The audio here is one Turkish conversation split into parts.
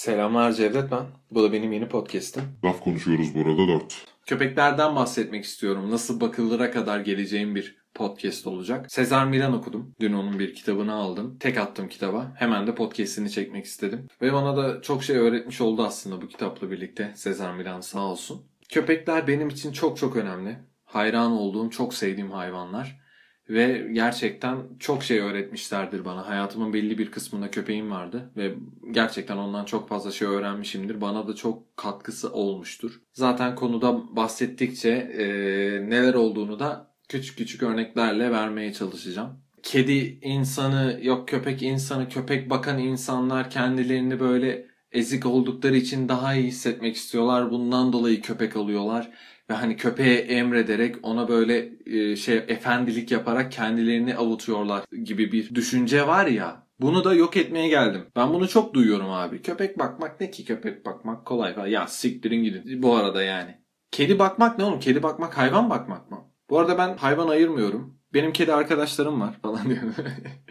Selamlar Cevdet ben. Bu da benim yeni podcast'im. Laf konuşuyoruz burada dört. Köpeklerden bahsetmek istiyorum. Nasıl bakıldıra kadar geleceğim bir podcast olacak. Sezar Milan okudum. Dün onun bir kitabını aldım. Tek attım kitaba. Hemen de podcast'ini çekmek istedim. Ve bana da çok şey öğretmiş oldu aslında bu kitapla birlikte. Sezar Milan sağ olsun. Köpekler benim için çok çok önemli. Hayran olduğum, çok sevdiğim hayvanlar. Ve gerçekten çok şey öğretmişlerdir bana. Hayatımın belli bir kısmında köpeğim vardı. Ve gerçekten ondan çok fazla şey öğrenmişimdir. Bana da çok katkısı olmuştur. Zaten konuda bahsettikçe e, neler olduğunu da küçük küçük örneklerle vermeye çalışacağım. Kedi insanı, yok köpek insanı, köpek bakan insanlar kendilerini böyle ezik oldukları için daha iyi hissetmek istiyorlar. Bundan dolayı köpek alıyorlar ve hani köpeğe emrederek ona böyle e, şey efendilik yaparak kendilerini avutuyorlar gibi bir düşünce var ya. Bunu da yok etmeye geldim. Ben bunu çok duyuyorum abi. Köpek bakmak ne ki köpek bakmak kolay falan. Ya siktirin gidin. Bu arada yani. Kedi bakmak ne oğlum? Kedi bakmak hayvan bakmak mı? Bu arada ben hayvan ayırmıyorum. Benim kedi arkadaşlarım var falan diyor.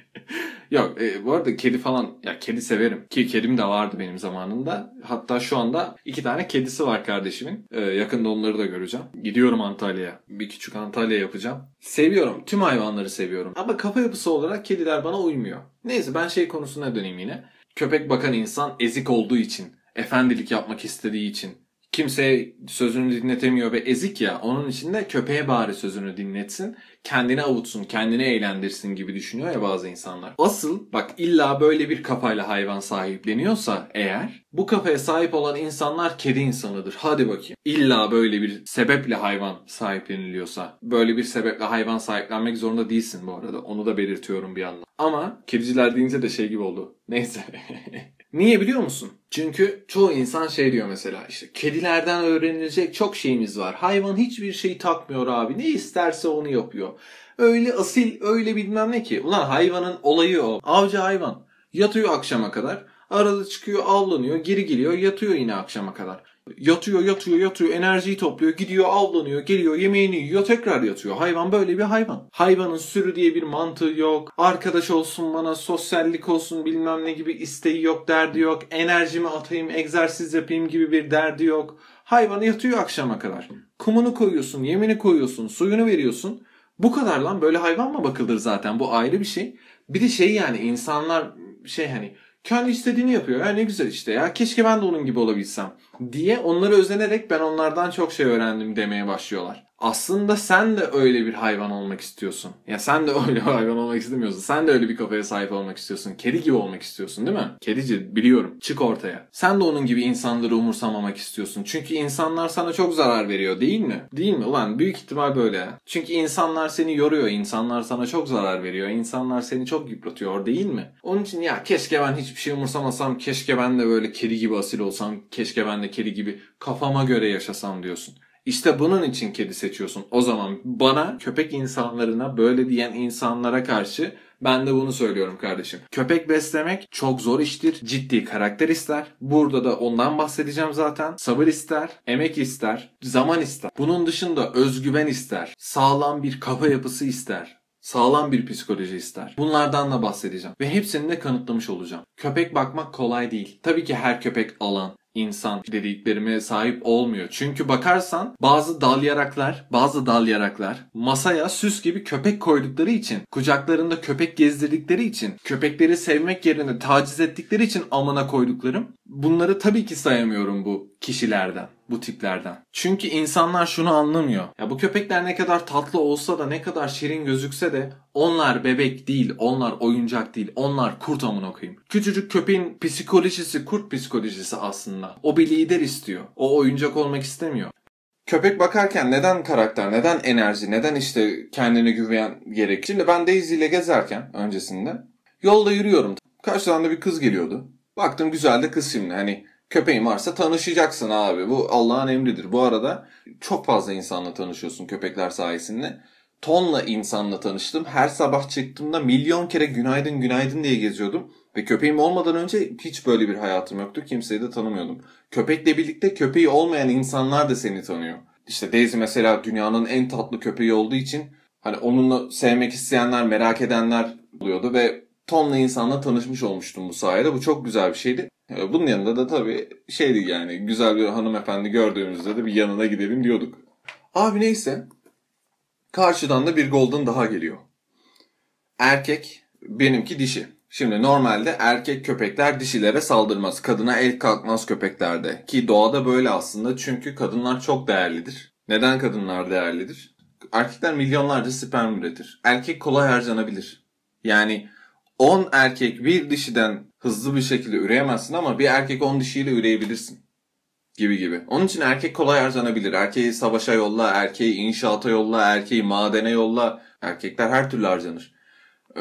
Yok e, bu arada kedi falan ya kedi severim. Ki kedim de vardı benim zamanında. Hatta şu anda iki tane kedisi var kardeşimin. E, yakında onları da göreceğim. Gidiyorum Antalya'ya. Bir küçük Antalya yapacağım. Seviyorum. Tüm hayvanları seviyorum. Ama kafa yapısı olarak kediler bana uymuyor. Neyse ben şey konusuna döneyim yine. Köpek bakan insan ezik olduğu için, efendilik yapmak istediği için, kimseye sözünü dinletemiyor ve ezik ya onun için de köpeğe bari sözünü dinletsin kendini avutsun, kendini eğlendirsin gibi düşünüyor ya bazı insanlar. Asıl bak illa böyle bir kafayla hayvan sahipleniyorsa eğer bu kafaya sahip olan insanlar kedi insanıdır. Hadi bakayım. İlla böyle bir sebeple hayvan sahipleniliyorsa böyle bir sebeple hayvan sahiplenmek zorunda değilsin bu arada. Onu da belirtiyorum bir yandan. Ama kediciler deyince de şey gibi oldu. Neyse. Niye biliyor musun? Çünkü çoğu insan şey diyor mesela işte kedilerden öğrenilecek çok şeyimiz var. Hayvan hiçbir şey takmıyor abi. Ne isterse onu yapıyor. Öyle asil öyle bilmem ne ki. Ulan hayvanın olayı o. Avcı hayvan. Yatıyor akşama kadar. Arada çıkıyor avlanıyor. Geri geliyor yatıyor yine akşama kadar. Yatıyor yatıyor yatıyor enerjiyi topluyor gidiyor avlanıyor geliyor yemeğini yiyor tekrar yatıyor. Hayvan böyle bir hayvan. Hayvanın sürü diye bir mantığı yok. Arkadaş olsun bana sosyallik olsun bilmem ne gibi isteği yok derdi yok. Enerjimi atayım egzersiz yapayım gibi bir derdi yok. Hayvan yatıyor akşama kadar. Kumunu koyuyorsun yemini koyuyorsun suyunu veriyorsun. Bu kadar lan böyle hayvan mı bakılır zaten bu ayrı bir şey. Bir de şey yani insanlar şey hani kendi istediğini yapıyor. Ya ne güzel işte ya. Keşke ben de onun gibi olabilsem diye onları özenerek ben onlardan çok şey öğrendim demeye başlıyorlar aslında sen de öyle bir hayvan olmak istiyorsun. Ya sen de öyle bir hayvan olmak istemiyorsun. Sen de öyle bir kafaya sahip olmak istiyorsun. Kedi gibi olmak istiyorsun değil mi? Kedici biliyorum. Çık ortaya. Sen de onun gibi insanları umursamamak istiyorsun. Çünkü insanlar sana çok zarar veriyor değil mi? Değil mi? Ulan büyük ihtimal böyle. Çünkü insanlar seni yoruyor. İnsanlar sana çok zarar veriyor. İnsanlar seni çok yıpratıyor değil mi? Onun için ya keşke ben hiçbir şey umursamasam. Keşke ben de böyle kedi gibi asil olsam. Keşke ben de kedi gibi kafama göre yaşasam diyorsun. İşte bunun için kedi seçiyorsun. O zaman bana köpek insanlarına böyle diyen insanlara karşı ben de bunu söylüyorum kardeşim. Köpek beslemek çok zor iştir. Ciddi karakter ister. Burada da ondan bahsedeceğim zaten. Sabır ister, emek ister, zaman ister. Bunun dışında özgüven ister. Sağlam bir kafa yapısı ister. Sağlam bir psikoloji ister. Bunlardan da bahsedeceğim. Ve hepsini de kanıtlamış olacağım. Köpek bakmak kolay değil. Tabii ki her köpek alan, insan dediklerime sahip olmuyor. Çünkü bakarsan bazı dal yaraklar, bazı dal yaraklar masaya süs gibi köpek koydukları için, kucaklarında köpek gezdirdikleri için, köpekleri sevmek yerine taciz ettikleri için amına koyduklarım. Bunları tabii ki sayamıyorum bu kişilerden bu tiplerden. Çünkü insanlar şunu anlamıyor. Ya bu köpekler ne kadar tatlı olsa da ne kadar şirin gözükse de onlar bebek değil, onlar oyuncak değil, onlar kurt amına koyayım. Küçücük köpeğin psikolojisi kurt psikolojisi aslında. O bir lider istiyor. O oyuncak olmak istemiyor. Köpek bakarken neden karakter, neden enerji, neden işte kendine güven gerek? Şimdi ben Daisy ile gezerken öncesinde yolda yürüyorum. Karşıdan da bir kız geliyordu. Baktım güzel de kız şimdi. Hani köpeğin varsa tanışacaksın abi. Bu Allah'ın emridir. Bu arada çok fazla insanla tanışıyorsun köpekler sayesinde. Tonla insanla tanıştım. Her sabah çıktığımda milyon kere günaydın günaydın diye geziyordum. Ve köpeğim olmadan önce hiç böyle bir hayatım yoktu. Kimseyi de tanımıyordum. Köpekle birlikte köpeği olmayan insanlar da seni tanıyor. İşte Daisy mesela dünyanın en tatlı köpeği olduğu için hani onunla sevmek isteyenler, merak edenler oluyordu ve tonla insanla tanışmış olmuştum bu sayede. Bu çok güzel bir şeydi. Ee, Bunun yanında da tabii şeydi yani güzel bir hanımefendi gördüğümüzde de bir yanına gidelim diyorduk. Abi neyse. Karşıdan da bir golden daha geliyor. Erkek, benimki dişi. Şimdi normalde erkek köpekler dişilere saldırmaz. Kadına el kalkmaz köpeklerde. Ki doğada böyle aslında çünkü kadınlar çok değerlidir. Neden kadınlar değerlidir? Erkekler milyonlarca sperm üretir. Erkek kolay harcanabilir. Yani 10 erkek bir dişiden hızlı bir şekilde üreyemezsin ama bir erkek 10 dişiyle üreyebilirsin. Gibi gibi. Onun için erkek kolay harcanabilir. Erkeği savaşa yolla, erkeği inşaata yolla, erkeği madene yolla. Erkekler her türlü harcanır.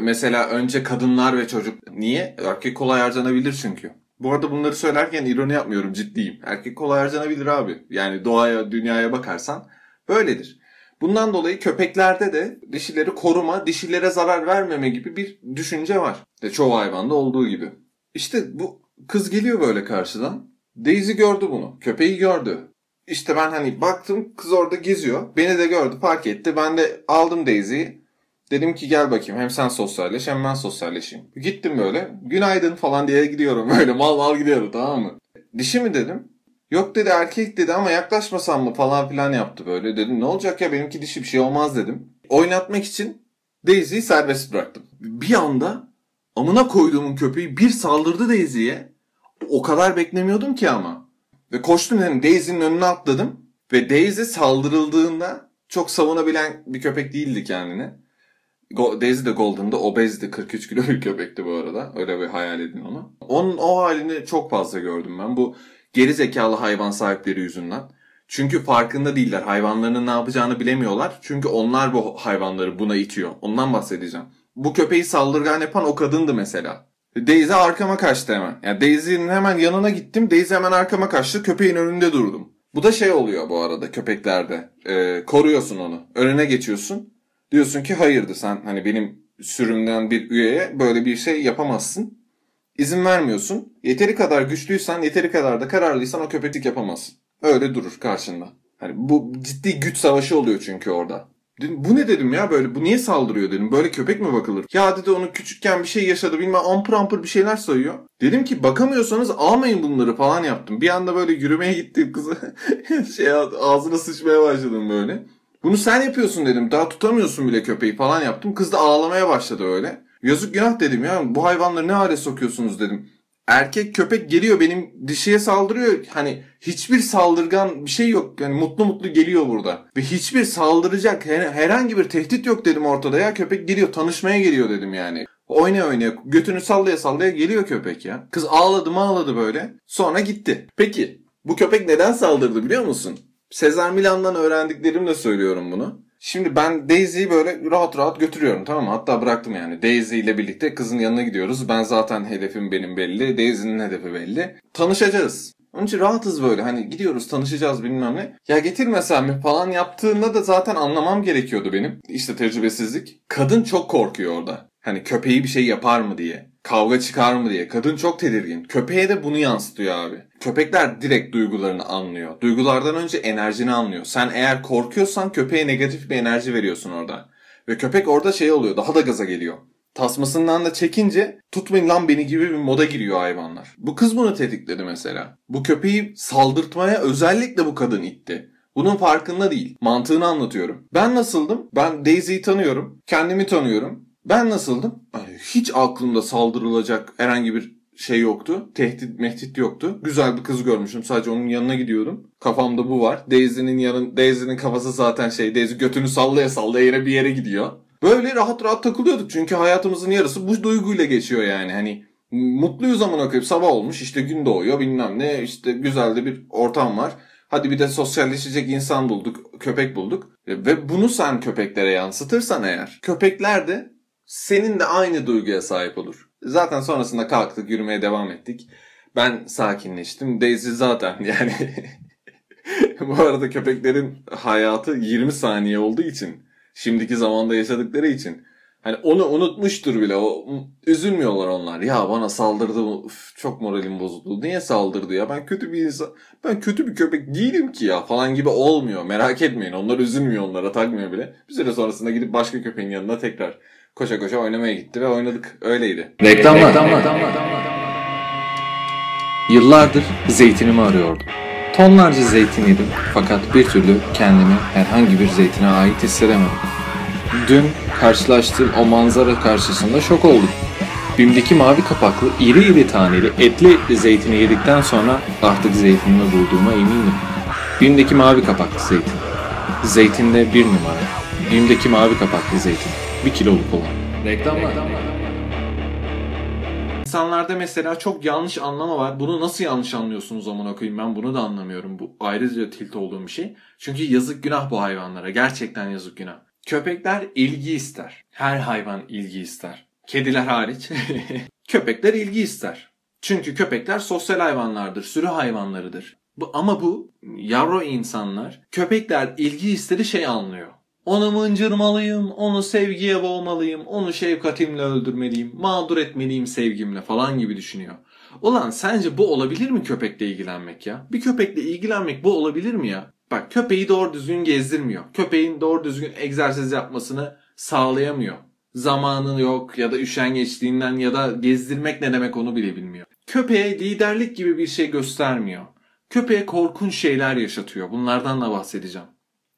Mesela önce kadınlar ve çocuk. Niye? Erkek kolay harcanabilir çünkü. Bu arada bunları söylerken ironi yapmıyorum ciddiyim. Erkek kolay harcanabilir abi. Yani doğaya, dünyaya bakarsan böyledir. Bundan dolayı köpeklerde de dişileri koruma, dişilere zarar vermeme gibi bir düşünce var. Ve çoğu hayvanda olduğu gibi. İşte bu kız geliyor böyle karşıdan. Daisy gördü bunu. Köpeği gördü. İşte ben hani baktım kız orada geziyor. Beni de gördü fark etti. Ben de aldım Daisy'yi. Dedim ki gel bakayım hem sen sosyalleş hem ben sosyalleşeyim. Gittim böyle günaydın falan diye gidiyorum böyle mal mal gidiyorum tamam mı? Dişi mi dedim. Yok dedi erkek dedi ama yaklaşmasam mı falan filan yaptı böyle. Dedim ne olacak ya benimki dişi bir şey olmaz dedim. Oynatmak için Daisy'yi serbest bıraktım. Bir anda amına koyduğumun köpeği bir saldırdı Daisy'ye. O kadar beklemiyordum ki ama. Ve koştum dedim Daisy'nin önüne atladım. Ve Daisy saldırıldığında çok savunabilen bir köpek değildi kendini. Go- Daisy de Golden'da obezdi. 43 kilo bir köpekti bu arada. Öyle bir hayal edin onu. Onun o halini çok fazla gördüm ben. Bu geri zekalı hayvan sahipleri yüzünden. Çünkü farkında değiller. Hayvanlarının ne yapacağını bilemiyorlar. Çünkü onlar bu hayvanları buna itiyor. Ondan bahsedeceğim. Bu köpeği saldırgan yapan o kadındı mesela. Daisy arkama kaçtı hemen. Yani Daisy'nin hemen yanına gittim. Daisy hemen arkama kaçtı. Köpeğin önünde durdum. Bu da şey oluyor bu arada köpeklerde. Ee, koruyorsun onu. Önüne geçiyorsun. Diyorsun ki hayırdı sen hani benim sürümden bir üyeye böyle bir şey yapamazsın. İzin vermiyorsun. Yeteri kadar güçlüysen, yeteri kadar da kararlıysan o köpeklik yapamazsın. Öyle durur karşında. Hani bu ciddi güç savaşı oluyor çünkü orada. Dedim, bu ne dedim ya böyle bu niye saldırıyor dedim. Böyle köpek mi bakılır? Ya dedi onu küçükken bir şey yaşadı bilmem ampır ampır bir şeyler sayıyor. Dedim ki bakamıyorsanız almayın bunları falan yaptım. Bir anda böyle yürümeye gittim kızı. şey ağzına sıçmaya başladım böyle. Bunu sen yapıyorsun dedim. Daha tutamıyorsun bile köpeği falan yaptım. Kız da ağlamaya başladı öyle. Yazık günah dedim ya. Bu hayvanları ne hale sokuyorsunuz dedim. Erkek köpek geliyor benim dişiye saldırıyor. Hani hiçbir saldırgan bir şey yok. Yani mutlu mutlu geliyor burada. Ve hiçbir saldıracak her- herhangi bir tehdit yok dedim ortada ya. Köpek geliyor tanışmaya geliyor dedim yani. Oynaya oynaya götünü sallaya sallaya geliyor köpek ya. Kız ağladı mı ağladı böyle. Sonra gitti. Peki bu köpek neden saldırdı biliyor musun? Sezar Milan'dan öğrendiklerimle söylüyorum bunu. Şimdi ben Daisy'yi böyle rahat rahat götürüyorum tamam mı? Hatta bıraktım yani. Daisy ile birlikte kızın yanına gidiyoruz. Ben zaten hedefim benim belli. Daisy'nin hedefi belli. Tanışacağız. Onun için rahatız böyle hani gidiyoruz tanışacağız bilmem ne. Ya getirmesem mi falan yaptığında da zaten anlamam gerekiyordu benim. İşte tecrübesizlik. Kadın çok korkuyor orada. Hani köpeği bir şey yapar mı diye. Kavga çıkar mı diye. Kadın çok tedirgin. Köpeğe de bunu yansıtıyor abi. Köpekler direkt duygularını anlıyor. Duygulardan önce enerjini anlıyor. Sen eğer korkuyorsan köpeğe negatif bir enerji veriyorsun orada. Ve köpek orada şey oluyor. Daha da gaza geliyor. Tasmasından da çekince tutmayın lan beni gibi bir moda giriyor hayvanlar. Bu kız bunu tetikledi mesela. Bu köpeği saldırtmaya özellikle bu kadın itti. Bunun farkında değil. Mantığını anlatıyorum. Ben nasıldım? Ben Daisy'yi tanıyorum. Kendimi tanıyorum. Ben nasıldım? Hiç aklımda saldırılacak herhangi bir şey yoktu. Tehdit mehdit yoktu. Güzel bir kız görmüşüm. Sadece onun yanına gidiyordum. Kafamda bu var. Daisy'nin yanın Daisy'nin kafası zaten şey. Daisy götünü sallaya sallaya yine bir yere gidiyor. Böyle rahat rahat takılıyorduk. Çünkü hayatımızın yarısı bu duyguyla geçiyor yani. Hani mutluyuz zaman okuyup sabah olmuş işte gün doğuyor bilmem ne işte güzel de bir ortam var. Hadi bir de sosyalleşecek insan bulduk, köpek bulduk. Ve bunu sen köpeklere yansıtırsan eğer, köpekler de senin de aynı duyguya sahip olur. Zaten sonrasında kalktık, yürümeye devam ettik. Ben sakinleştim. Daisy zaten yani. Bu arada köpeklerin hayatı 20 saniye olduğu için, şimdiki zamanda yaşadıkları için Hani onu unutmuştur bile. O üzülmüyorlar onlar. Ya bana saldırdı. Uf, çok moralim bozuldu. Niye saldırdı ya? Ben kötü bir insan. Ben kötü bir köpek değilim ki ya falan gibi olmuyor. Merak etmeyin. Onlar üzülmüyor onlara takmıyor bile. Bir süre sonrasında gidip başka köpeğin yanına tekrar Koşa koşa oynamaya gitti ve oynadık. Öyleydi. Reklamlar. Yıllardır zeytinimi arıyordum. Tonlarca zeytin yedim fakat bir türlü kendimi herhangi bir zeytine ait hissedemedim. Dün karşılaştığım o manzara karşısında şok oldum. Bim'deki mavi kapaklı, iri iri taneli, etli etli zeytini yedikten sonra artık zeytinimi bulduğuma eminim. Bim'deki mavi kapaklı zeytin. Zeytinde bir numara. Bim'deki mavi kapaklı zeytin. Bir kiloluk olan. Reklamlar. İnsanlarda mesela çok yanlış anlama var. Bunu nasıl yanlış anlıyorsunuz amına koyayım ben bunu da anlamıyorum. Bu ayrıca tilt olduğum bir şey. Çünkü yazık günah bu hayvanlara. Gerçekten yazık günah. Köpekler ilgi ister. Her hayvan ilgi ister. Kediler hariç. Köpekler ilgi ister. Çünkü köpekler sosyal hayvanlardır, sürü hayvanlarıdır. Bu, ama bu yavru insanlar köpekler ilgi istedi şey anlıyor. Onu mıncırmalıyım, onu sevgiye boğmalıyım, onu şefkatimle öldürmeliyim, mağdur etmeliyim sevgimle falan gibi düşünüyor. Ulan sence bu olabilir mi köpekle ilgilenmek ya? Bir köpekle ilgilenmek bu olabilir mi ya? Bak köpeği doğru düzgün gezdirmiyor. Köpeğin doğru düzgün egzersiz yapmasını sağlayamıyor. Zamanı yok ya da üşengeçliğinden ya da gezdirmek ne demek onu bile bilmiyor. Köpeğe liderlik gibi bir şey göstermiyor. Köpeğe korkunç şeyler yaşatıyor. Bunlardan da bahsedeceğim.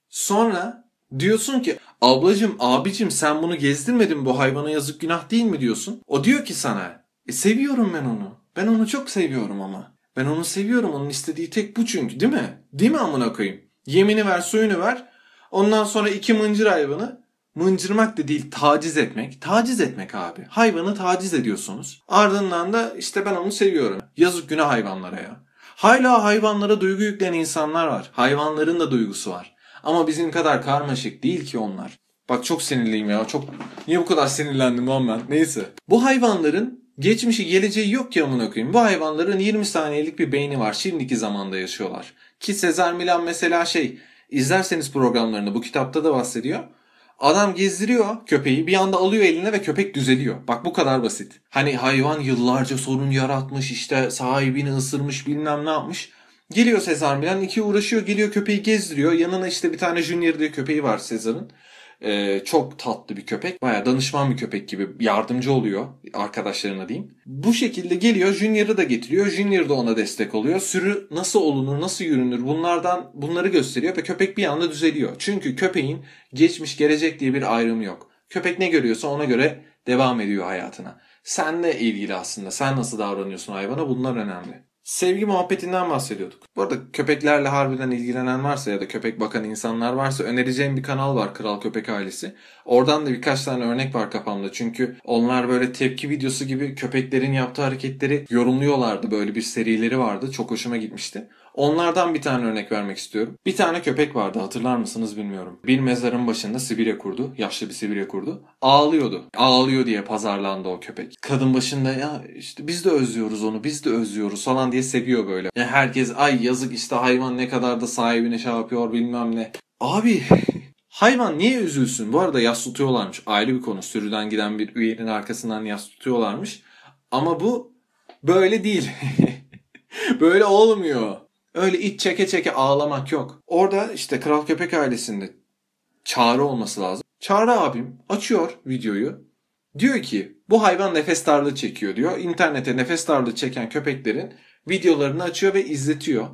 Sonra diyorsun ki ablacım abicim sen bunu gezdirmedin bu hayvana yazık günah değil mi diyorsun. O diyor ki sana e seviyorum ben onu. Ben onu çok seviyorum ama. Ben onu seviyorum onun istediği tek bu çünkü değil mi? Değil mi amına koyayım? Yemini ver suyunu ver. Ondan sonra iki mıncır hayvanı mıncırmak da değil taciz etmek. Taciz etmek abi. Hayvanı taciz ediyorsunuz. Ardından da işte ben onu seviyorum. Yazık günah hayvanlara ya. Hala hayvanlara duygu yükleyen insanlar var. Hayvanların da duygusu var. Ama bizim kadar karmaşık değil ki onlar. Bak çok sinirliyim ya. Çok niye bu kadar sinirlendim lan ben? Neyse. Bu hayvanların geçmişi geleceği yok ki amına koyayım. Bu hayvanların 20 saniyelik bir beyni var. Şimdiki zamanda yaşıyorlar. Ki Sezar Milan mesela şey izlerseniz programlarını bu kitapta da bahsediyor. Adam gezdiriyor köpeği bir anda alıyor eline ve köpek düzeliyor. Bak bu kadar basit. Hani hayvan yıllarca sorun yaratmış işte sahibini ısırmış bilmem ne yapmış. Geliyor Sezar Milan iki uğraşıyor geliyor köpeği gezdiriyor. Yanına işte bir tane Junior diye köpeği var Sezar'ın. Ee, çok tatlı bir köpek. Baya danışman bir köpek gibi yardımcı oluyor arkadaşlarına diyeyim. Bu şekilde geliyor Junior'ı da getiriyor. Junior da ona destek oluyor. Sürü nasıl olunur, nasıl yürünür bunlardan bunları gösteriyor ve köpek bir anda düzeliyor. Çünkü köpeğin geçmiş gelecek diye bir ayrımı yok. Köpek ne görüyorsa ona göre devam ediyor hayatına. Senle ilgili aslında. Sen nasıl davranıyorsun hayvana bunlar önemli. Sevgi muhabbetinden bahsediyorduk. Bu arada köpeklerle harbiden ilgilenen varsa ya da köpek bakan insanlar varsa önereceğim bir kanal var Kral Köpek Ailesi. Oradan da birkaç tane örnek var kafamda. Çünkü onlar böyle tepki videosu gibi köpeklerin yaptığı hareketleri yorumluyorlardı. Böyle bir serileri vardı. Çok hoşuma gitmişti. Onlardan bir tane örnek vermek istiyorum. Bir tane köpek vardı hatırlar mısınız bilmiyorum. Bir mezarın başında Sibirya kurdu. Yaşlı bir Sibirya kurdu. Ağlıyordu. Ağlıyor diye pazarlandı o köpek. Kadın başında ya işte biz de özlüyoruz onu biz de özlüyoruz falan diye seviyor böyle. Ya herkes ay yazık işte hayvan ne kadar da sahibine şey yapıyor bilmem ne. Abi Hayvan niye üzülsün? Bu arada yas tutuyorlarmış. Ayrı bir konu. Sürüden giden bir üyenin arkasından yas tutuyorlarmış. Ama bu böyle değil. böyle olmuyor. Öyle iç çeke çeke ağlamak yok. Orada işte Kral Köpek ailesinde Çağrı olması lazım. Çağrı abim açıyor videoyu. Diyor ki bu hayvan nefes darlığı çekiyor diyor. İnternete nefes darlığı çeken köpeklerin videolarını açıyor ve izletiyor.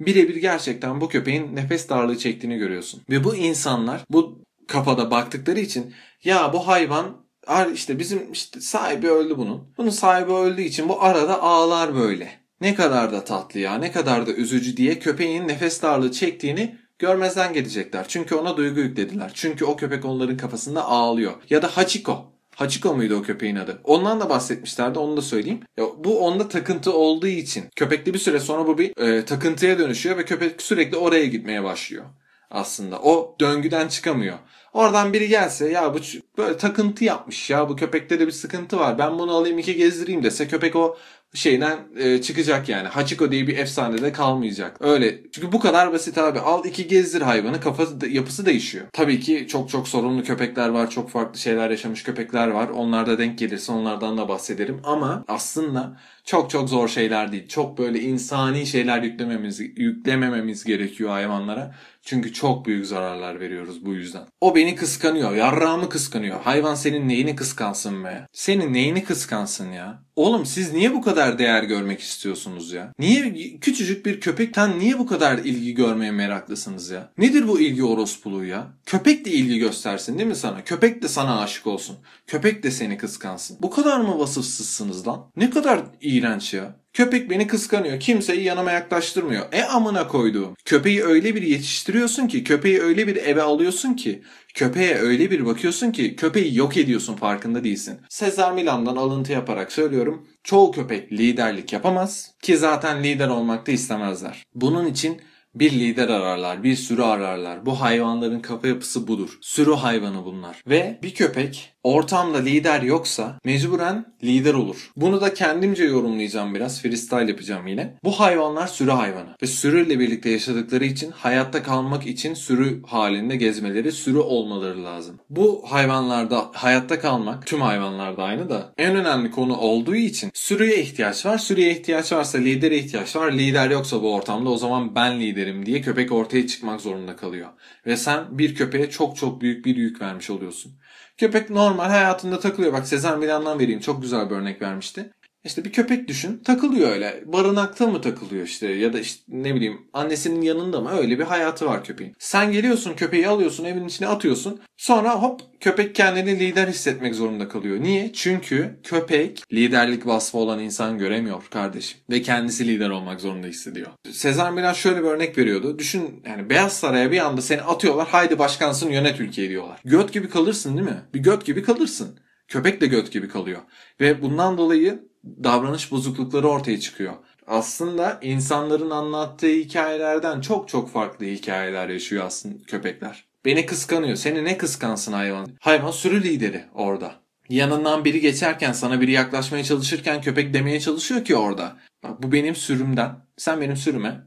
Birebir gerçekten bu köpeğin nefes darlığı çektiğini görüyorsun. Ve bu insanlar bu kafada baktıkları için ya bu hayvan işte bizim işte sahibi öldü bunun. Bunun sahibi öldüğü için bu arada ağlar böyle. Ne kadar da tatlı ya ne kadar da üzücü diye köpeğin nefes darlığı çektiğini görmezden gelecekler. Çünkü ona duygu yüklediler. Çünkü o köpek onların kafasında ağlıyor. Ya da Hachiko. Hachiko muydu o köpeğin adı? Ondan da bahsetmişlerdi onu da söyleyeyim. Ya bu onda takıntı olduğu için köpekli bir süre sonra bu bir e, takıntıya dönüşüyor ve köpek sürekli oraya gitmeye başlıyor. Aslında o döngüden çıkamıyor. Oradan biri gelse ya bu böyle takıntı yapmış ya bu köpekte de bir sıkıntı var. Ben bunu alayım iki gezdireyim dese köpek o şeyden e, çıkacak yani. Hachiko diye bir efsanede kalmayacak. Öyle. Çünkü bu kadar basit abi. Al iki gezdir hayvanı kafası yapısı değişiyor. Tabii ki çok çok sorunlu köpekler var. Çok farklı şeyler yaşamış köpekler var. Onlar da denk gelirse onlardan da bahsederim. Ama aslında çok çok zor şeyler değil. Çok böyle insani şeyler yüklememiz, yüklemememiz gerekiyor hayvanlara. Çünkü çok büyük zararlar veriyoruz bu yüzden. O beni kıskanıyor. Yarrağımı kıskanıyor. Hayvan senin neyini kıskansın be? Senin neyini kıskansın ya? Oğlum siz niye bu kadar değer görmek istiyorsunuz ya? Niye küçücük bir köpekten niye bu kadar ilgi görmeye meraklısınız ya? Nedir bu ilgi orospuluğu ya? Köpek de ilgi göstersin değil mi sana? Köpek de sana aşık olsun. Köpek de seni kıskansın. Bu kadar mı vasıfsızsınız lan? Ne kadar iğrenç ya. Köpek beni kıskanıyor. Kimseyi yanıma yaklaştırmıyor. E amına koyduğum. Köpeği öyle bir yetiştiriyorsun ki, köpeği öyle bir eve alıyorsun ki, köpeğe öyle bir bakıyorsun ki köpeği yok ediyorsun farkında değilsin. Sezar Milan'dan alıntı yaparak söylüyorum. Çoğu köpek liderlik yapamaz ki zaten lider olmak da istemezler. Bunun için bir lider ararlar, bir sürü ararlar. Bu hayvanların kafa yapısı budur. Sürü hayvanı bunlar. Ve bir köpek ortamda lider yoksa mecburen lider olur. Bunu da kendimce yorumlayacağım biraz. Freestyle yapacağım yine. Bu hayvanlar sürü hayvanı. Ve sürüyle birlikte yaşadıkları için hayatta kalmak için sürü halinde gezmeleri, sürü olmaları lazım. Bu hayvanlarda hayatta kalmak, tüm hayvanlarda aynı da en önemli konu olduğu için sürüye ihtiyaç var. Sürüye ihtiyaç varsa lidere ihtiyaç var. Lider yoksa bu ortamda o zaman ben liderim diye köpek ortaya çıkmak zorunda kalıyor. Ve sen bir köpeğe çok çok büyük bir yük vermiş oluyorsun. Köpek normal hayatında takılıyor. Bak Sezen Milan'dan vereyim. Çok güzel bir örnek vermişti. İşte bir köpek düşün takılıyor öyle. Barınakta mı takılıyor işte ya da işte ne bileyim annesinin yanında mı öyle bir hayatı var köpeğin. Sen geliyorsun köpeği alıyorsun evin içine atıyorsun. Sonra hop köpek kendini lider hissetmek zorunda kalıyor. Niye? Çünkü köpek liderlik vasfı olan insan göremiyor kardeşim. Ve kendisi lider olmak zorunda hissediyor. Sezar Milan şöyle bir örnek veriyordu. Düşün yani Beyaz Saray'a bir anda seni atıyorlar haydi başkansın yönet ülkeyi diyorlar. Göt gibi kalırsın değil mi? Bir göt gibi kalırsın. Köpek de göt gibi kalıyor. Ve bundan dolayı davranış bozuklukları ortaya çıkıyor. Aslında insanların anlattığı hikayelerden çok çok farklı hikayeler yaşıyor aslında köpekler. Beni kıskanıyor. Seni ne kıskansın hayvan? Hayvan sürü lideri orada. Yanından biri geçerken sana biri yaklaşmaya çalışırken köpek demeye çalışıyor ki orada. Bak bu benim sürümden. Sen benim sürüme.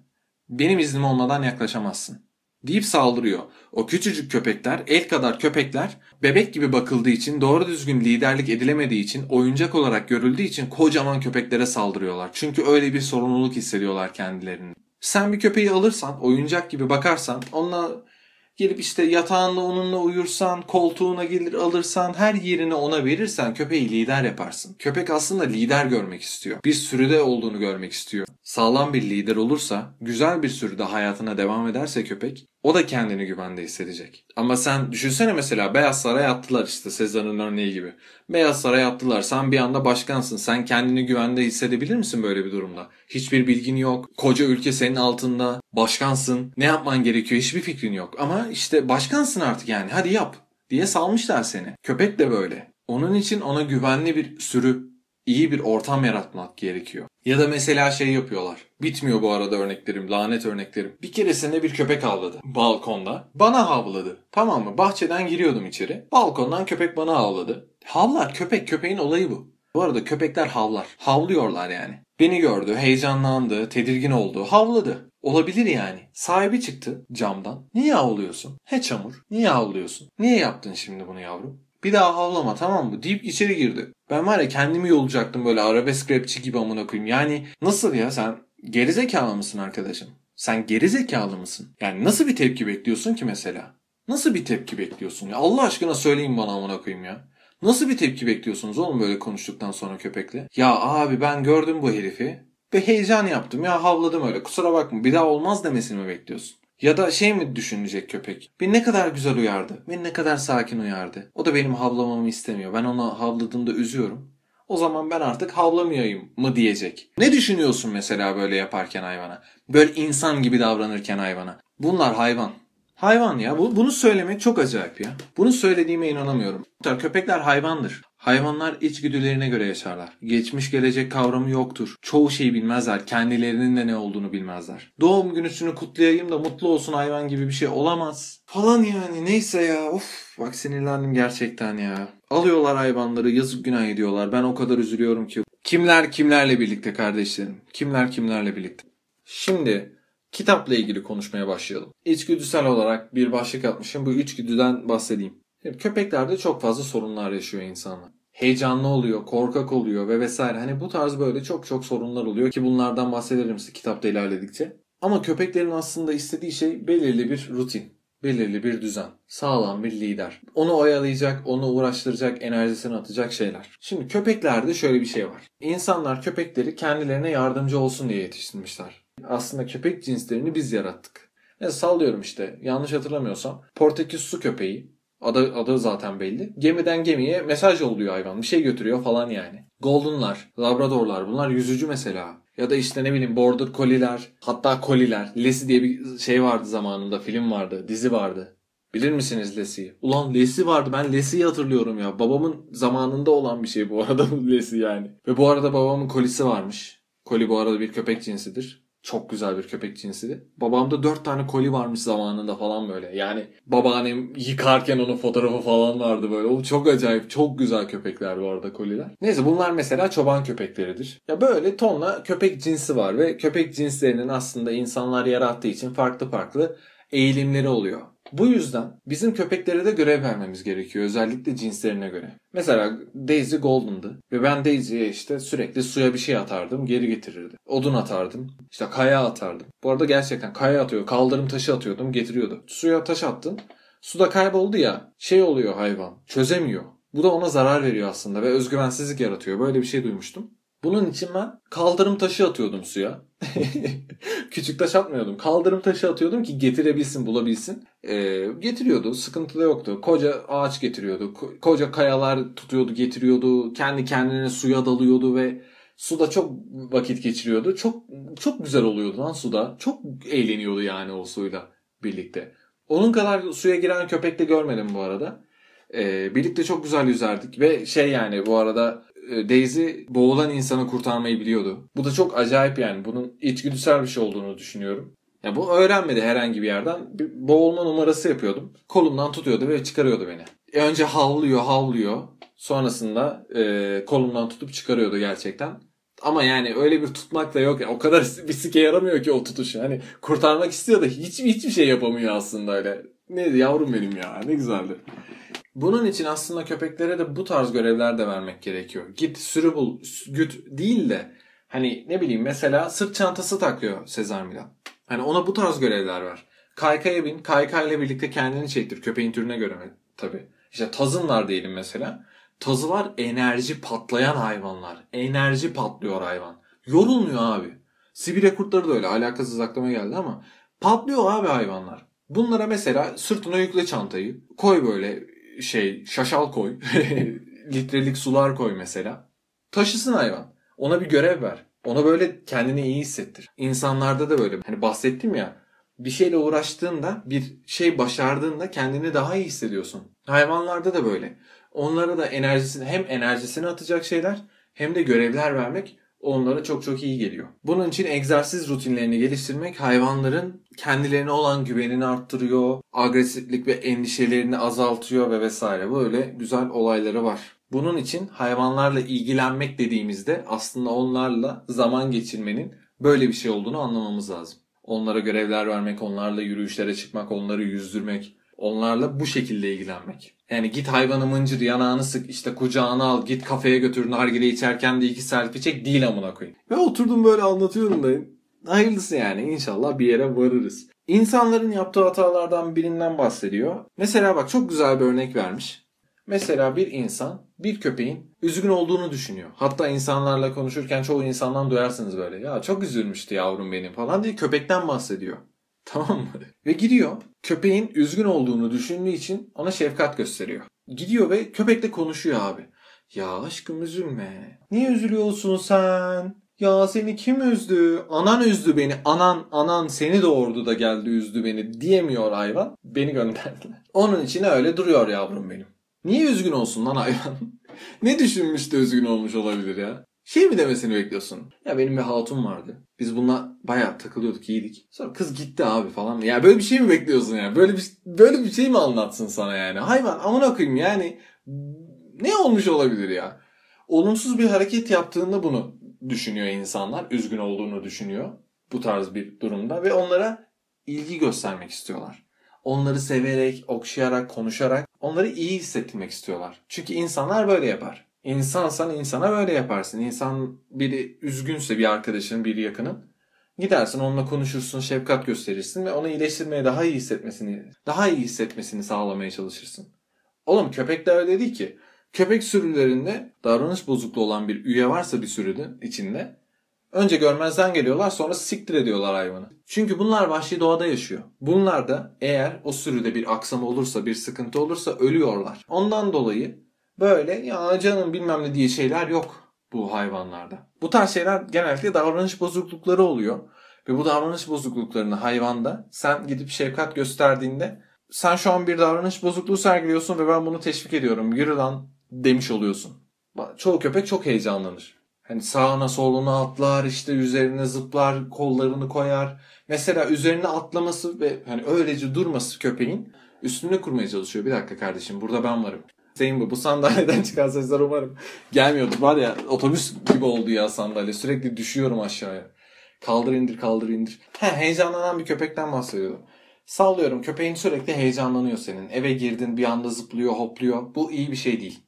Benim iznim olmadan yaklaşamazsın deyip saldırıyor. O küçücük köpekler, el kadar köpekler bebek gibi bakıldığı için, doğru düzgün liderlik edilemediği için, oyuncak olarak görüldüğü için kocaman köpeklere saldırıyorlar. Çünkü öyle bir sorumluluk hissediyorlar kendilerini. Sen bir köpeği alırsan, oyuncak gibi bakarsan, onunla gelip işte yatağında onunla uyursan, koltuğuna gelir alırsan, her yerini ona verirsen köpeği lider yaparsın. Köpek aslında lider görmek istiyor. Bir sürüde olduğunu görmek istiyor. Sağlam bir lider olursa, güzel bir sürüde hayatına devam ederse köpek, o da kendini güvende hissedecek. Ama sen düşünsene mesela Beyaz Saray attılar işte Sezar'ın örneği gibi. Beyaz Saray attılar. Sen bir anda başkansın. Sen kendini güvende hissedebilir misin böyle bir durumda? Hiçbir bilgin yok. Koca ülke senin altında. Başkansın. Ne yapman gerekiyor hiçbir fikrin yok. Ama işte başkansın artık yani. Hadi yap diye salmışlar seni. Köpek de böyle. Onun için ona güvenli bir sürü, iyi bir ortam yaratmak gerekiyor. Ya da mesela şey yapıyorlar. Bitmiyor bu arada örneklerim, lanet örneklerim. Bir keresinde bir köpek havladı balkonda. Bana havladı. Tamam mı? Bahçeden giriyordum içeri. Balkondan köpek bana havladı. Havlar köpek, köpeğin olayı bu. Bu arada köpekler havlar. Havlıyorlar yani. Beni gördü, heyecanlandı, tedirgin oldu, havladı. Olabilir yani. Sahibi çıktı camdan. Niye havlıyorsun? He çamur. Niye havlıyorsun? Niye yaptın şimdi bunu yavrum? Bir daha havlama tamam mı? Deyip içeri girdi. Ben var ya kendimi yolacaktım böyle arabesk rapçi gibi amına koyayım. Yani nasıl ya sen gerizekalı mısın arkadaşım? Sen gerizekalı mısın? Yani nasıl bir tepki bekliyorsun ki mesela? Nasıl bir tepki bekliyorsun ya? Allah aşkına söyleyin bana amına koyayım ya. Nasıl bir tepki bekliyorsunuz oğlum böyle konuştuktan sonra köpekle? Ya abi ben gördüm bu herifi ve heyecan yaptım ya havladım öyle kusura bakma bir daha olmaz demesini mi bekliyorsun? Ya da şey mi düşünecek köpek? Beni ne kadar güzel uyardı. Beni ne kadar sakin uyardı. O da benim havlamamı istemiyor. Ben ona havladığımda üzüyorum. O zaman ben artık havlamayayım mı diyecek. Ne düşünüyorsun mesela böyle yaparken hayvana? Böyle insan gibi davranırken hayvana. Bunlar hayvan. Hayvan ya. Bu, bunu söylemek çok acayip ya. Bunu söylediğime inanamıyorum. Köpekler hayvandır. Hayvanlar içgüdülerine göre yaşarlar. Geçmiş gelecek kavramı yoktur. Çoğu şeyi bilmezler. Kendilerinin de ne olduğunu bilmezler. Doğum günüsünü kutlayayım da mutlu olsun hayvan gibi bir şey olamaz. Falan yani neyse ya. Of bak sinirlendim gerçekten ya. Alıyorlar hayvanları yazık günah ediyorlar. Ben o kadar üzülüyorum ki. Kimler kimlerle birlikte kardeşlerim? Kimler kimlerle birlikte? Şimdi kitapla ilgili konuşmaya başlayalım. İçgüdüsel olarak bir başlık atmışım. Bu içgüdüden bahsedeyim. Köpeklerde çok fazla sorunlar yaşıyor insanlar. Heyecanlı oluyor, korkak oluyor ve vesaire. Hani bu tarz böyle çok çok sorunlar oluyor ki bunlardan bahsederim size kitapta ilerledikçe. Ama köpeklerin aslında istediği şey belirli bir rutin, belirli bir düzen, sağlam bir lider. Onu oyalayacak, onu uğraştıracak, enerjisini atacak şeyler. Şimdi köpeklerde şöyle bir şey var. İnsanlar köpekleri kendilerine yardımcı olsun diye yetiştirmişler. Aslında köpek cinslerini biz yarattık. Ya sallıyorum işte yanlış hatırlamıyorsam Portekiz su köpeği Adı, adı zaten belli. Gemiden gemiye mesaj yolluyor hayvan. Bir şey götürüyor falan yani. Golden'lar, Labrador'lar bunlar yüzücü mesela. Ya da işte ne bileyim Border Collie'ler, hatta Collie'ler. Lassie diye bir şey vardı zamanında, film vardı, dizi vardı. Bilir misiniz Lassie'yi? Ulan Lassie vardı. Ben Lassie'yi hatırlıyorum ya. Babamın zamanında olan bir şey bu arada bu Lassie yani. Ve bu arada babamın kolisi varmış. Koli bu arada bir köpek cinsidir. Çok güzel bir köpek cinsiydi. Babamda dört tane koli varmış zamanında falan böyle. Yani babaannem yıkarken onun fotoğrafı falan vardı böyle. O çok acayip, çok güzel köpekler bu arada koliler. Neyse bunlar mesela çoban köpekleridir. Ya böyle tonla köpek cinsi var ve köpek cinslerinin aslında insanlar yarattığı için farklı farklı eğilimleri oluyor. Bu yüzden bizim köpeklere de görev vermemiz gerekiyor özellikle cinslerine göre. Mesela Daisy Golden'dı ve ben Daisy'ye işte sürekli suya bir şey atardım geri getirirdi. Odun atardım işte kaya atardım. Bu arada gerçekten kaya atıyor kaldırım taşı atıyordum getiriyordu. Suya taş attın suda kayboldu ya şey oluyor hayvan çözemiyor. Bu da ona zarar veriyor aslında ve özgüvensizlik yaratıyor. Böyle bir şey duymuştum. Bunun için ben kaldırım taşı atıyordum suya. Küçük taş atmıyordum. Kaldırım taşı atıyordum ki getirebilsin, bulabilsin. Ee, getiriyordu. Sıkıntı da yoktu. Koca ağaç getiriyordu. Ko- koca kayalar tutuyordu, getiriyordu. Kendi kendine suya dalıyordu ve suda çok vakit geçiriyordu. Çok çok güzel oluyordu lan suda. Çok eğleniyordu yani o suyla birlikte. Onun kadar suya giren köpek de görmedim bu arada. Ee, birlikte çok güzel yüzerdik ve şey yani bu arada e, Daisy boğulan insanı kurtarmayı biliyordu. Bu da çok acayip yani. Bunun içgüdüsel bir şey olduğunu düşünüyorum. Ya bu öğrenmedi herhangi bir yerden. Bir boğulma numarası yapıyordum. Kolumdan tutuyordu ve çıkarıyordu beni. E önce havlıyor havlıyor. Sonrasında e, kolumdan tutup çıkarıyordu gerçekten. Ama yani öyle bir tutmak da yok. O kadar bir sike yaramıyor ki o tutuş. Hani kurtarmak istiyor da hiç, hiçbir şey yapamıyor aslında öyle. Neydi yavrum benim ya ne güzeldi. Bunun için aslında köpeklere de bu tarz görevler de vermek gerekiyor. Git sürü bul, güt değil de hani ne bileyim mesela sırt çantası takıyor Sezar Milan. Hani ona bu tarz görevler ver. Kaykaya bin, kaykayla birlikte kendini çektir. Köpeğin türüne göre? Tabii. İşte tazınlar diyelim mesela. Tazılar enerji patlayan hayvanlar. Enerji patlıyor hayvan. Yorulmuyor abi. Sibirya kurtları da öyle. Alakasız aklıma geldi ama. Patlıyor abi hayvanlar. Bunlara mesela sırtına yükle çantayı. Koy böyle şey şaşal koy. litrelik sular koy mesela. Taşısın hayvan. Ona bir görev ver. Ona böyle kendini iyi hissettir. İnsanlarda da böyle. Hani bahsettim ya. Bir şeyle uğraştığında, bir şey başardığında kendini daha iyi hissediyorsun. Hayvanlarda da böyle. Onlara da enerjisini hem enerjisini atacak şeyler hem de görevler vermek onlara çok çok iyi geliyor. Bunun için egzersiz rutinlerini geliştirmek hayvanların kendilerine olan güvenini arttırıyor, agresiflik ve endişelerini azaltıyor ve vesaire. Böyle güzel olayları var. Bunun için hayvanlarla ilgilenmek dediğimizde aslında onlarla zaman geçirmenin böyle bir şey olduğunu anlamamız lazım. Onlara görevler vermek, onlarla yürüyüşlere çıkmak, onları yüzdürmek, onlarla bu şekilde ilgilenmek. Yani git hayvanı mıncır yanağını sık işte kucağına al git kafeye götür nargile içerken de iki selfie çek değil amına koyayım. Ve oturdum böyle anlatıyorum da hayırlısı yani inşallah bir yere varırız. İnsanların yaptığı hatalardan birinden bahsediyor. Mesela bak çok güzel bir örnek vermiş. Mesela bir insan bir köpeğin üzgün olduğunu düşünüyor. Hatta insanlarla konuşurken çoğu insandan duyarsınız böyle. Ya çok üzülmüştü yavrum benim falan diye köpekten bahsediyor. Tamam mı? Ve gidiyor köpeğin üzgün olduğunu düşündüğü için ona şefkat gösteriyor. Gidiyor ve köpekle konuşuyor abi. Ya aşkım üzülme. Niye üzülüyorsun sen? Ya seni kim üzdü? Anan üzdü beni. Anan, anan seni doğurdu da geldi üzdü beni diyemiyor hayvan. Beni gönderdiler. Onun için öyle duruyor yavrum benim. Niye üzgün olsun lan hayvan? ne düşünmüş de üzgün olmuş olabilir ya? Şey mi demesini bekliyorsun? Ya benim bir hatun vardı. Biz bununla bayağı takılıyorduk, iyiydik. Sonra kız gitti abi falan. Ya böyle bir şey mi bekliyorsun ya? Böyle bir böyle bir şey mi anlatsın sana yani? Hayvan amına koyayım yani ne olmuş olabilir ya? Olumsuz bir hareket yaptığında bunu düşünüyor insanlar. Üzgün olduğunu düşünüyor bu tarz bir durumda ve onlara ilgi göstermek istiyorlar. Onları severek, okşayarak, konuşarak onları iyi hissettirmek istiyorlar. Çünkü insanlar böyle yapar. İnsansan insana böyle yaparsın. İnsan biri üzgünse bir arkadaşın, bir yakının gidersin onunla konuşursun, şefkat gösterirsin ve onu iyileştirmeye daha iyi hissetmesini, daha iyi hissetmesini sağlamaya çalışırsın. Oğlum köpek de öyle değil ki. Köpek sürülerinde davranış bozukluğu olan bir üye varsa bir sürünün içinde önce görmezden geliyorlar sonra siktir ediyorlar hayvanı. Çünkü bunlar vahşi doğada yaşıyor. Bunlar da eğer o sürüde bir aksam olursa bir sıkıntı olursa ölüyorlar. Ondan dolayı böyle ya canım bilmem ne diye şeyler yok bu hayvanlarda. Bu tarz şeyler genellikle davranış bozuklukları oluyor. Ve bu davranış bozukluklarını hayvanda sen gidip şefkat gösterdiğinde sen şu an bir davranış bozukluğu sergiliyorsun ve ben bunu teşvik ediyorum. Yürü lan demiş oluyorsun. Çoğu köpek çok heyecanlanır. Hani sağına soluna atlar, işte üzerine zıplar, kollarını koyar. Mesela üzerine atlaması ve hani öylece durması köpeğin üstüne kurmaya çalışıyor. Bir dakika kardeşim burada ben varım. Senin bu. Bu sandalyeden çıkan sesler umarım gelmiyordur. Var ya otobüs gibi oldu ya sandalye. Sürekli düşüyorum aşağıya. Kaldır indir kaldır indir. He, heyecanlanan bir köpekten bahsediyorum. Sallıyorum köpeğin sürekli heyecanlanıyor senin. Eve girdin bir anda zıplıyor hopluyor. Bu iyi bir şey değil.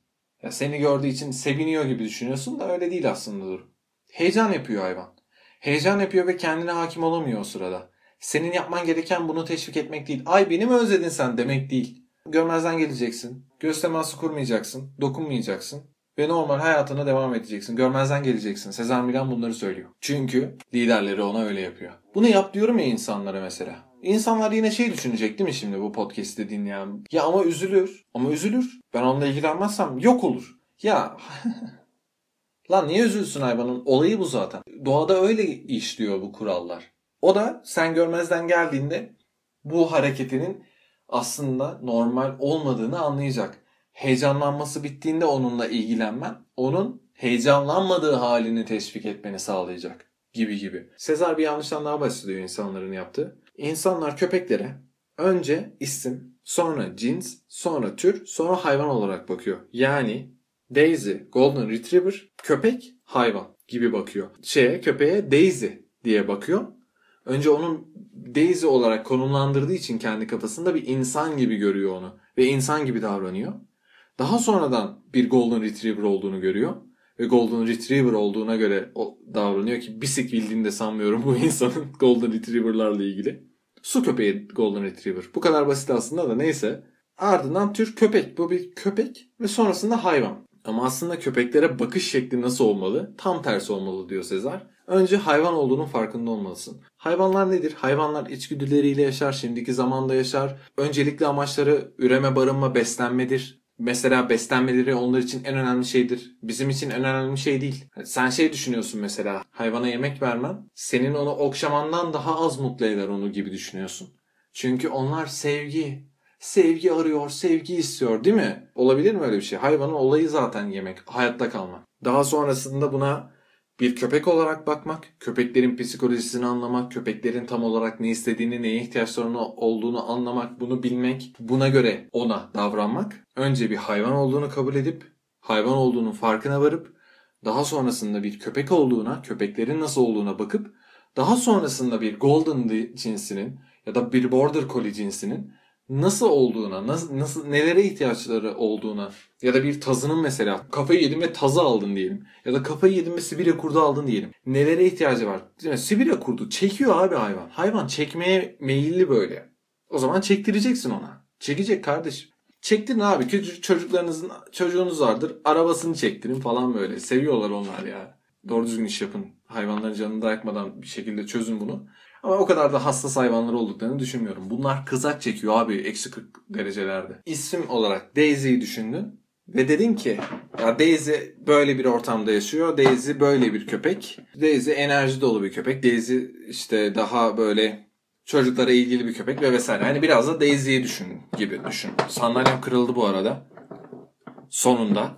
Ya seni gördüğü için seviniyor gibi düşünüyorsun da öyle değil aslında durum. Heyecan yapıyor hayvan. Heyecan yapıyor ve kendine hakim olamıyor o sırada. Senin yapman gereken bunu teşvik etmek değil. Ay beni mi özledin sen demek değil. Görmezden geleceksin. Göz teması kurmayacaksın. Dokunmayacaksın. Ve normal hayatına devam edeceksin. Görmezden geleceksin. Sezer Milan bunları söylüyor. Çünkü liderleri ona öyle yapıyor. Bunu yap diyorum ya insanlara mesela. İnsanlar yine şey düşünecek değil mi şimdi bu podcast'i dinleyen? Ya ama üzülür. Ama üzülür. Ben onunla ilgilenmezsem yok olur. Ya Lan niye üzülsün hayvanın? Olayı bu zaten. Doğada öyle işliyor bu kurallar. O da sen görmezden geldiğinde bu hareketinin aslında normal olmadığını anlayacak. Heyecanlanması bittiğinde onunla ilgilenmen, onun heyecanlanmadığı halini teşvik etmeni sağlayacak gibi gibi. Sezar bir yanlıştan daha bahsediyor insanların yaptığı. İnsanlar köpeklere önce isim, sonra cins, sonra tür, sonra hayvan olarak bakıyor. Yani Daisy, Golden Retriever, köpek, hayvan gibi bakıyor. Şeye, köpeğe Daisy diye bakıyor. Önce onun Daisy olarak konumlandırdığı için kendi kafasında bir insan gibi görüyor onu. Ve insan gibi davranıyor. Daha sonradan bir Golden Retriever olduğunu görüyor. Ve Golden Retriever olduğuna göre o davranıyor ki bisik bildiğini de sanmıyorum bu insanın Golden Retriever'larla ilgili. Su köpeği Golden Retriever. Bu kadar basit aslında da neyse. Ardından tür köpek. Bu bir köpek ve sonrasında hayvan. Ama aslında köpeklere bakış şekli nasıl olmalı? Tam tersi olmalı diyor Sezar. Önce hayvan olduğunun farkında olmalısın. Hayvanlar nedir? Hayvanlar içgüdüleriyle yaşar, şimdiki zamanda yaşar. Öncelikli amaçları üreme, barınma, beslenmedir. Mesela beslenmeleri onlar için en önemli şeydir. Bizim için en önemli şey değil. Sen şey düşünüyorsun mesela hayvana yemek vermen senin onu okşamandan daha az mutlu eder onu gibi düşünüyorsun. Çünkü onlar sevgi, sevgi arıyor, sevgi istiyor değil mi? Olabilir mi öyle bir şey? Hayvanın olayı zaten yemek, hayatta kalmak. Daha sonrasında buna bir köpek olarak bakmak, köpeklerin psikolojisini anlamak, köpeklerin tam olarak ne istediğini, neye ihtiyaçlarını olduğunu anlamak, bunu bilmek, buna göre ona davranmak. Önce bir hayvan olduğunu kabul edip, hayvan olduğunun farkına varıp, daha sonrasında bir köpek olduğuna, köpeklerin nasıl olduğuna bakıp, daha sonrasında bir golden cinsinin ya da bir border collie cinsinin nasıl olduğuna, nasıl, nasıl nelere ihtiyaçları olduğuna ya da bir tazının mesela kafayı yedin ve tazı aldın diyelim. Ya da kafayı yedin ve Sibirya kurdu aldın diyelim. Nelere ihtiyacı var? Mi? Sibirya kurdu çekiyor abi hayvan. Hayvan çekmeye meyilli böyle. O zaman çektireceksin ona. Çekecek kardeşim. Çektirin abi. Küçük çocuklarınızın çocuğunuz vardır. Arabasını çektirin falan böyle. Seviyorlar onlar ya. Doğru düzgün iş yapın. Hayvanların canını da yakmadan bir şekilde çözün bunu. Ama o kadar da hassas hayvanlar olduklarını düşünmüyorum. Bunlar kızak çekiyor abi eksi 40 derecelerde. İsim olarak Daisy'yi düşündün. Ve dedin ki ya Daisy böyle bir ortamda yaşıyor. Daisy böyle bir köpek. Daisy enerji dolu bir köpek. Daisy işte daha böyle çocuklara ilgili bir köpek ve vesaire. Hani biraz da Daisy'yi düşün gibi düşün. Sandalyem kırıldı bu arada. Sonunda.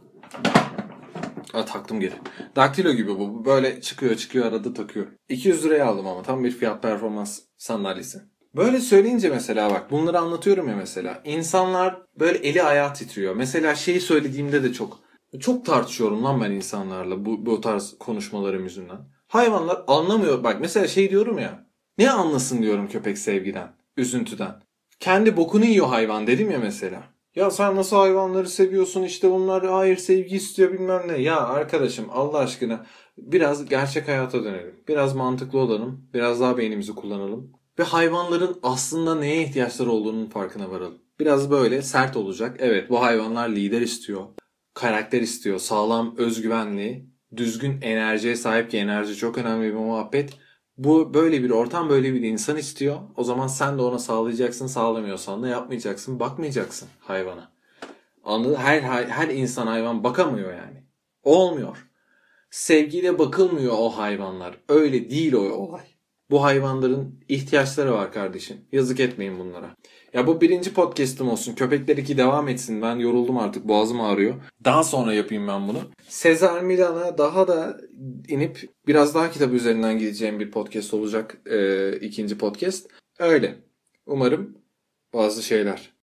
Ha, taktım geri. Daktilo gibi bu. Böyle çıkıyor çıkıyor arada takıyor. 200 liraya aldım ama tam bir fiyat performans sandalyesi. Böyle söyleyince mesela bak bunları anlatıyorum ya mesela. İnsanlar böyle eli ayağı titriyor. Mesela şeyi söylediğimde de çok Çok tartışıyorum lan ben insanlarla bu, bu tarz konuşmalarım yüzünden. Hayvanlar anlamıyor. Bak mesela şey diyorum ya. Ne anlasın diyorum köpek sevgiden, üzüntüden. Kendi bokunu yiyor hayvan dedim ya mesela. Ya sen nasıl hayvanları seviyorsun işte bunlar hayır sevgi istiyor bilmem ne. Ya arkadaşım Allah aşkına biraz gerçek hayata dönelim. Biraz mantıklı olalım. Biraz daha beynimizi kullanalım. Ve hayvanların aslında neye ihtiyaçları olduğunun farkına varalım. Biraz böyle sert olacak. Evet bu hayvanlar lider istiyor. Karakter istiyor. Sağlam özgüvenli. Düzgün enerjiye sahip ki enerji çok önemli bir muhabbet. Bu böyle bir ortam böyle bir insan istiyor. O zaman sen de ona sağlayacaksın. Sağlamıyorsan da yapmayacaksın. Bakmayacaksın hayvana. Anladın? Her, her, her insan hayvan bakamıyor yani. Olmuyor. Sevgiyle bakılmıyor o hayvanlar. Öyle değil o olay. Bu hayvanların ihtiyaçları var kardeşim. Yazık etmeyin bunlara. Ya bu birinci podcast'ım olsun. Köpekler 2 devam etsin. Ben yoruldum artık. Boğazım ağrıyor. Daha sonra yapayım ben bunu. Sezar Milan'a daha da inip biraz daha kitap üzerinden gideceğim bir podcast olacak. Ee, ikinci podcast. Öyle. Umarım bazı şeyler